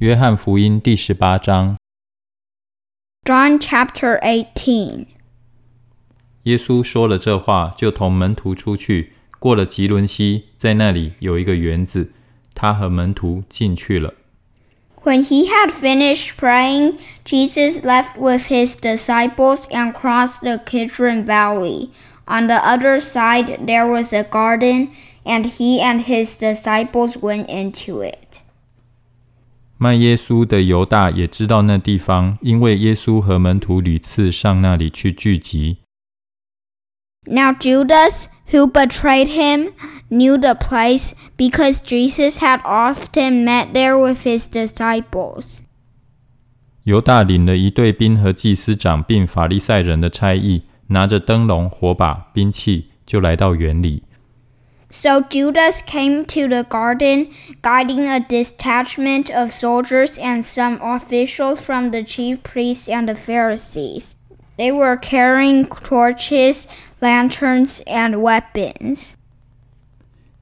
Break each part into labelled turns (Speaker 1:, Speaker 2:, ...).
Speaker 1: 约翰福音第十八章。
Speaker 2: John chapter eighteen。
Speaker 1: 耶稣说了这话，就同门徒出去，过了汲沦溪，在那里有一个园子，他和门徒进去了。
Speaker 2: When he had finished praying, Jesus left with his disciples and crossed the Kidron Valley. On the other side, there was a garden, and he and his disciples went into it.
Speaker 1: 卖耶稣的犹大也知道那地方，因为耶稣和门徒屡次上那里去聚集。
Speaker 2: Now Judas, who betrayed him, knew the place because Jesus had often met there with his disciples.
Speaker 1: 犹大领了一队兵和祭司长并法利赛人的差役，拿着灯笼、火把、兵器，就来到园里。
Speaker 2: So Judas came to the garden, guiding a detachment of soldiers and some officials from the chief priests and the Pharisees. They were carrying torches, lanterns, and weapons.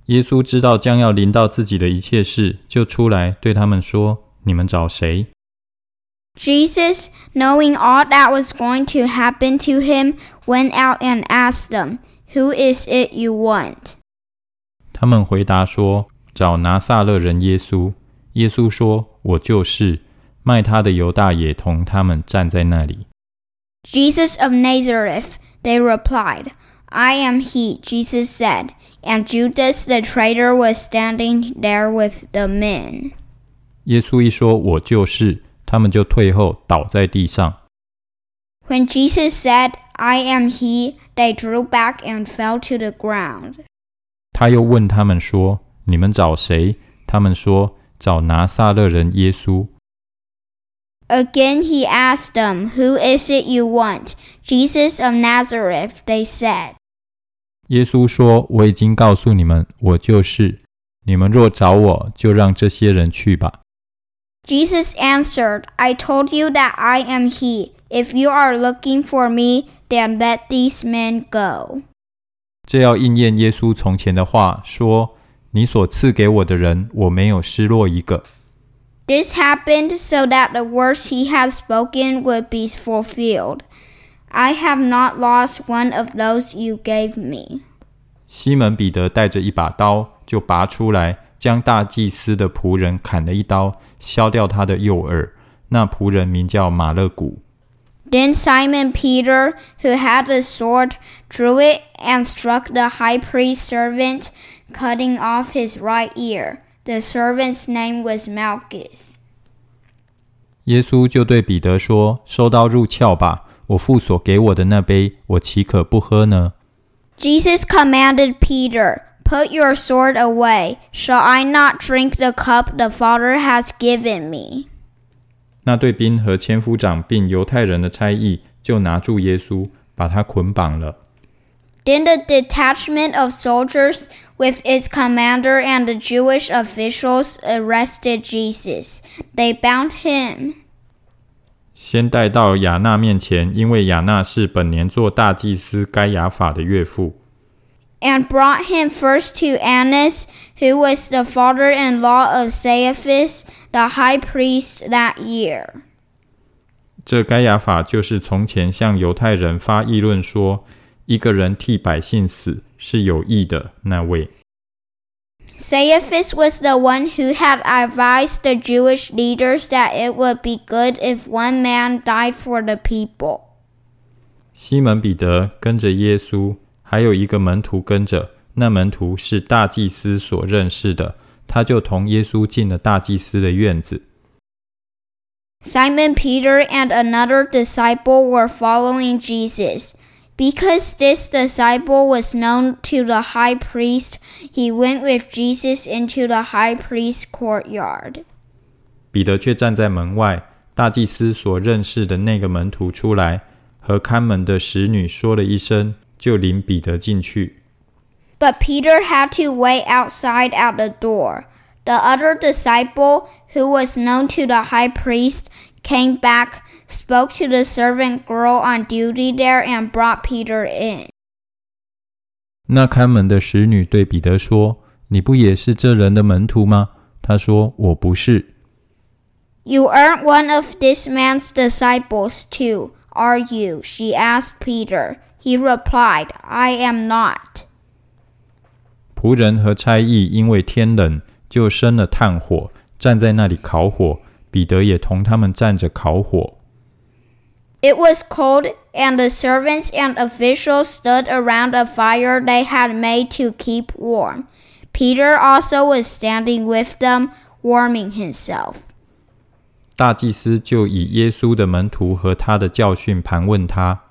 Speaker 1: 耶稣知道将要临到自己的一切事，就出来对他们说：“你们找谁？”
Speaker 2: Jesus, knowing all that was going to happen to him, went out and asked them, Who is it you want?
Speaker 1: 他们回答说：“找拿撒勒人耶稣。”耶稣说：“我就是。”卖他的犹大也同他们站在那里。
Speaker 2: Jesus of Nazareth, they replied. I am he, Jesus said, and Judas the traitor was standing there with the men.
Speaker 1: 耶稣一说：“我就是。”他们就退后，倒在地上。
Speaker 2: When Jesus said, I am he, they drew back and fell to the ground.
Speaker 1: 他又问他们说：“你们找谁？”他们说：“找拿撒勒人耶稣。”
Speaker 2: Again he asked them, Who is it you want? Jesus of Nazareth, they said.
Speaker 1: 耶稣说：“我已经告诉你们，我就是。你们若找我，就让这些人去吧。”
Speaker 2: Jesus answered, I told you that I am he. If you are looking for me, then let these men go.
Speaker 1: 这要应验耶稣从前的话，说：“你所赐给我的人，我没有失落一个。”
Speaker 2: This happened so that the words he had spoken would be fulfilled. I have not lost one of those you gave me.
Speaker 1: 西门彼得带着一把刀，就拔出来，将大祭司的仆人砍了一刀，削掉他的右耳。那仆人名叫马勒古。
Speaker 2: Then Simon Peter, who had a sword, drew it and struck the high priest's servant, cutting off his right ear. The servant's name was Malchus.
Speaker 1: 耶稣就对彼得说：“收刀入鞘吧！我父所给我的那杯，我岂可不喝呢？”
Speaker 2: Jesus commanded Peter, Put your sword away. Shall I not drink the cup the Father has given me?
Speaker 1: 那队兵和千夫长并犹太人的差役就拿住耶稣，把他捆绑了。
Speaker 2: Then the detachment of soldiers with its commander and the Jewish officials arrested Jesus. They bound him.
Speaker 1: 先带到雅纳面前，因为雅纳是本年做大祭司该亚法的岳父。
Speaker 2: and brought him first to Annas, who was the father in law of Caiaphas, the high priest that year.
Speaker 1: 这该亚法就是从前向犹太人发议论说，一个人替百姓死是有益的那位。
Speaker 2: Caiaphas was the one who had advised the Jewish leaders that it would be good if one man died for the people.
Speaker 1: 西门彼得跟着耶稣， 还有一个门徒跟着。那门徒是大祭司所认识的，他就同耶稣进了大祭司的院子。
Speaker 2: Simon Peter and another disciple were following Jesus. Because this disciple was known to the high priest, he went with Jesus into the high priest's courtyard.
Speaker 1: 彼得却站在门外。大祭司所认识的那个门徒出来，和看门的使女说了一声， 就领彼得进去。
Speaker 2: But Peter had to wait outside at the door. The other disciple, who was known to the high priest, came back, spoke to the servant girl on duty there, and brought Peter in.
Speaker 1: 那看门的使女对彼得说：“你不也是这人的门徒吗？”他说：“我不是。”
Speaker 2: You aren't one of this man's disciples, too, are you? She asked Peter. He replied, I am not.
Speaker 1: 仆人和差役因为天冷，就生了炭火，站在那里烤火。彼得也同他们站着烤火。
Speaker 2: It was cold, and the servants and officials stood around a fire they had made to keep warm. Peter also was standing with them, warming himself.
Speaker 1: 大祭司就以耶稣的门徒和他的教训盘问他。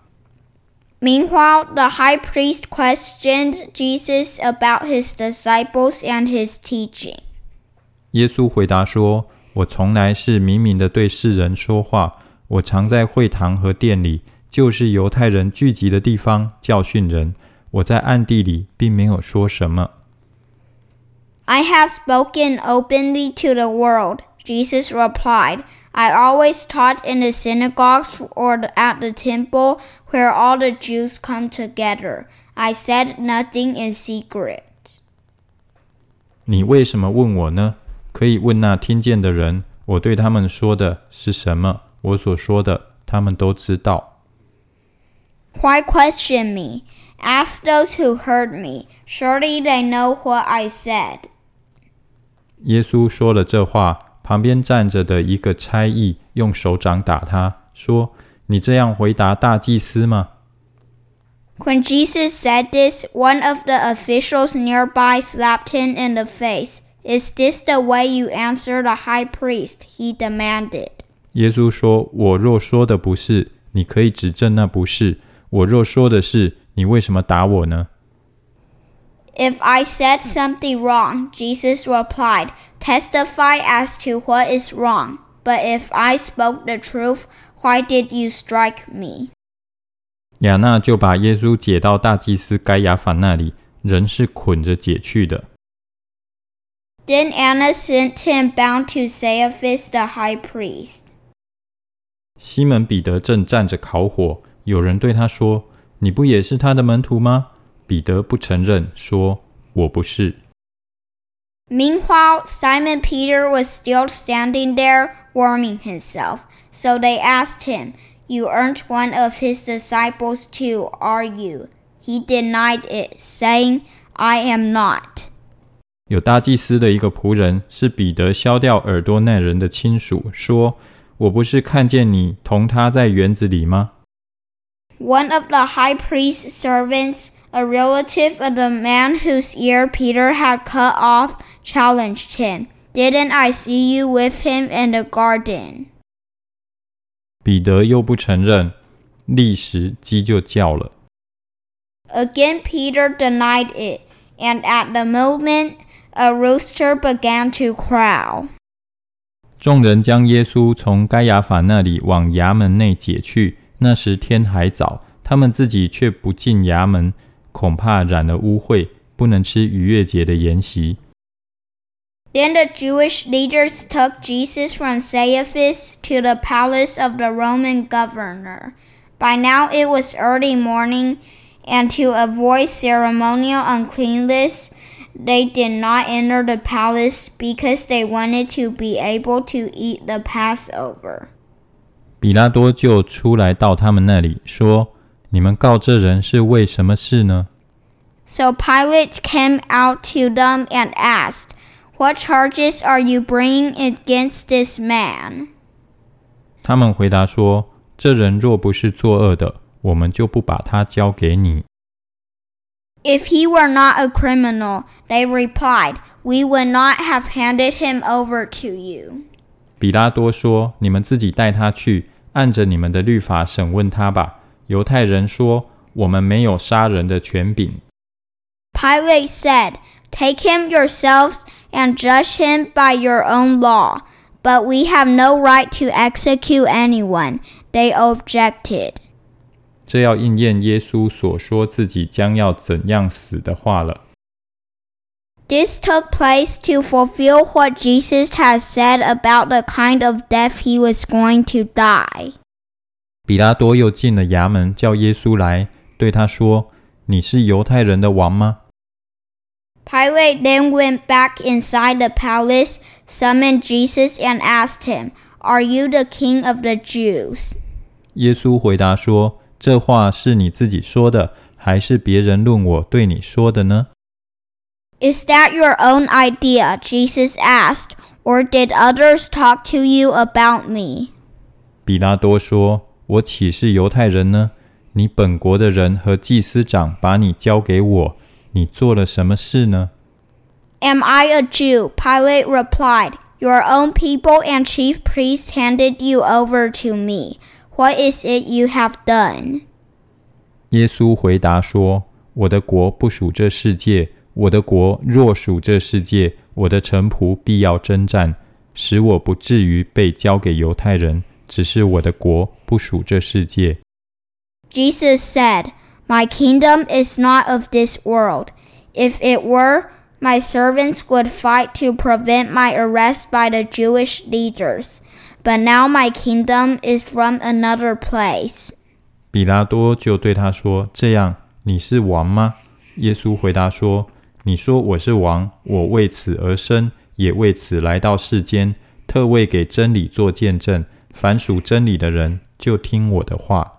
Speaker 2: Meanwhile, the high priest questioned Jesus about his disciples and his teaching.
Speaker 1: 耶稣回答说：“我从来是明明的对世人说话。我常在会堂和殿里，就是犹太人聚集的地方教训人。我在暗地里并没有说什么。”
Speaker 2: I have spoken openly to the world, Jesus replied. I always taught in the synagogues or at the temple where all the Jews come together. I said nothing in secret.
Speaker 1: 你为什么问我呢？可以问那听见的人，我对他们说的是什么？我所说的，他们都知道。
Speaker 2: Why question me? Ask those who heard me. Surely they know what I said.
Speaker 1: 耶稣说了这话。 旁边站着的一个差役用手掌打他，说：“你这样回答大祭司吗？”
Speaker 2: When Jesus said this, one of the officials nearby slapped him in the face. Is this the way you answer the high priest? He demanded.
Speaker 1: 耶稣说：“我若说的不是，你可以指证那不是；我若说的是，你为什么打我呢？”
Speaker 2: If I said something wrong, Jesus replied, testify as to what is wrong. But if I spoke the truth, why did you strike me?
Speaker 1: 亚那就把耶稣解到大祭司该亚法那里，人是捆着解去的。
Speaker 2: Then Annas sent him bound to Caiaphas the high priest.
Speaker 1: 西门彼得正站着烤火，有人对他说：“你不也是他的门徒吗？”彼得不承认，说：“我不是。”
Speaker 2: Meanwhile, Simon Peter was still standing there, warming himself. So they asked him, You aren't one of his disciples too, are you? He denied it, saying, I am not.
Speaker 1: 有大祭司的一个仆人是彼得削掉耳朵那人的亲属，说：“我不是看见你同他在园子里吗？”
Speaker 2: One of the high priest's servants a relative of the man whose ear Peter had cut off, challenged him. Didn't I see you with him in the garden?
Speaker 1: 彼得又不承认，立时鸡就叫了。
Speaker 2: Again Peter denied it, and at the moment a rooster began to crow.
Speaker 1: 众人将耶稣从该亚法那里往衙门内解去。那时天还早，他们自己却不进衙门， 恐怕染了污秽，不能吃逾越节的筵席。
Speaker 2: Then the Jewish leaders took Jesus from Caiaphas to the palace of the Roman governor. By now it was early morning, and to avoid ceremonial uncleanness, they did not enter the palace because they wanted to be able to eat the Passover.
Speaker 1: 彼拉多就出来到他们那里，说：“你们告这人是为什么事呢？”
Speaker 2: So Pilate came out to them and asked, What charges are you bringing against this man?
Speaker 1: 他们回答说：“这人若不是作恶的，我们就不把他交给你。”
Speaker 2: If he were not a criminal, they replied, we would not have handed him over to you.
Speaker 1: 彼拉多说：“你们自己带他去，按着你们的律法审问他吧。”犹太人说：“我们没有杀人的权柄。”
Speaker 2: Pilate said, Take him yourselves and judge him by your own law. But we have no right to execute anyone, they objected.
Speaker 1: 这要应验耶稣所说自己将要怎样死的话了。
Speaker 2: This took place to fulfill what Jesus had said about the kind of death he was going to die.
Speaker 1: 彼拉多又进了衙门，叫耶稣来，对他说：“你是犹太人的王吗？”
Speaker 2: Pilate then went back inside the palace, summoned Jesus, and asked him, Are you the king of the Jews?
Speaker 1: 耶稣回答说：“这话是你自己说的，还是别人论我对你说的呢
Speaker 2: ？”Is that your own idea? Jesus asked, or did others talk to you about me?
Speaker 1: 彼拉多说：“我岂是犹太人呢？你本国的人和祭司长把你交给我。”你做了什么事呢？”
Speaker 2: Am I a Jew? Pilate replied. Your own people and chief priests handed you over to me. What is it you have done?
Speaker 1: 耶稣回答说：“我的国不属这世界。我的国若属这世界，我的臣仆必要征战，使我不至于被交给犹太人。只是我的国不属这世界。”
Speaker 2: Jesus said, My kingdom is not of this world. If it were, my servants would fight to prevent my arrest by the Jewish leaders. But now my kingdom is from another place.
Speaker 1: 彼拉多就对他说：“这样，你是王吗？”耶稣回答说：“你说我是王，我为此而生，也为此来到世间，特为给真理做见证。凡属真理的人，就听我的话。”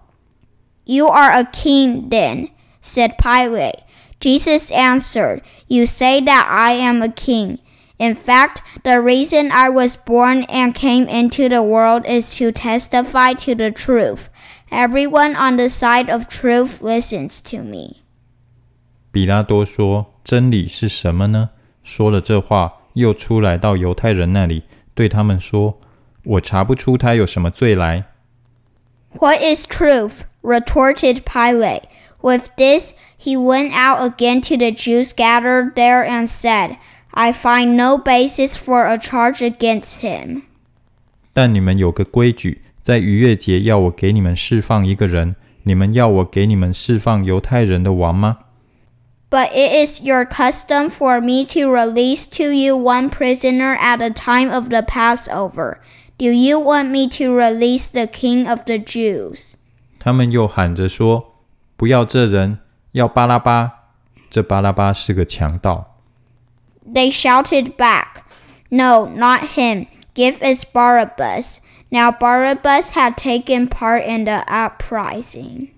Speaker 2: You are a king then, said Pilate. Jesus answered, You say that I am a king. In fact, the reason I was born and came into the world is to testify to the truth. Everyone on the side of truth listens to me.
Speaker 1: 彼拉多说：“真理是什么呢？”说了这话，又出来到犹太人那里，对他们说：“我查不出他有什么罪来。”
Speaker 2: What is truth? retorted Pilate. With this, he went out again to the Jews gathered there and said, I find no basis for a charge against him.
Speaker 1: 但你们有个规矩，在逾越节要我给你们释放一个人，你们要我给你们释放犹太人的王吗？
Speaker 2: But it is your custom for me to release to you one prisoner at the time of the Passover. Do you want me to release the king of the Jews?
Speaker 1: 他们又喊着说：“不要这人，要巴拉巴。”这巴拉巴是个强盗。
Speaker 2: They shouted back, No, not him. Give us Barabbas. Now Barabbas had taken part in the uprising.